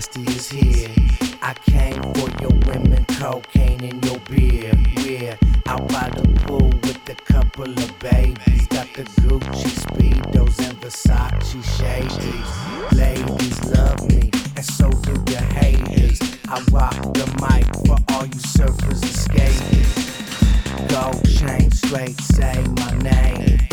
nasty is here. I came for your women, cocaine in your beer. We're out by the pool with a couple of babies. Got the Gucci speedos and Versace shades. Ladies love me, and so do the haters. I rock the mic for all you surfers and skaters. Gold chain straight, say my name.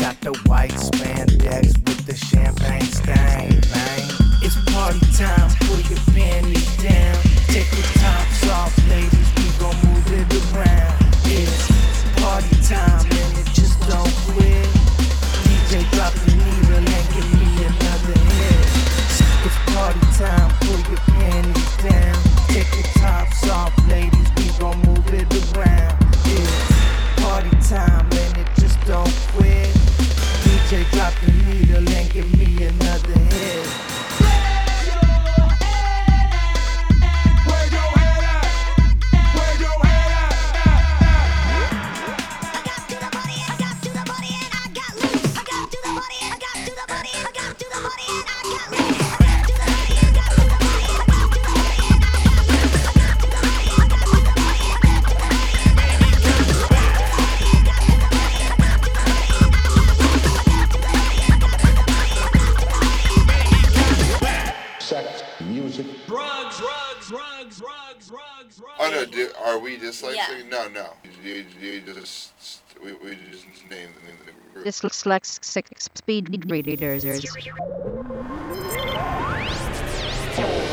Oh no, do, are we just like Yeah. no, no. You, you just we, we just named the name of the group. This looks like speed readers. Attention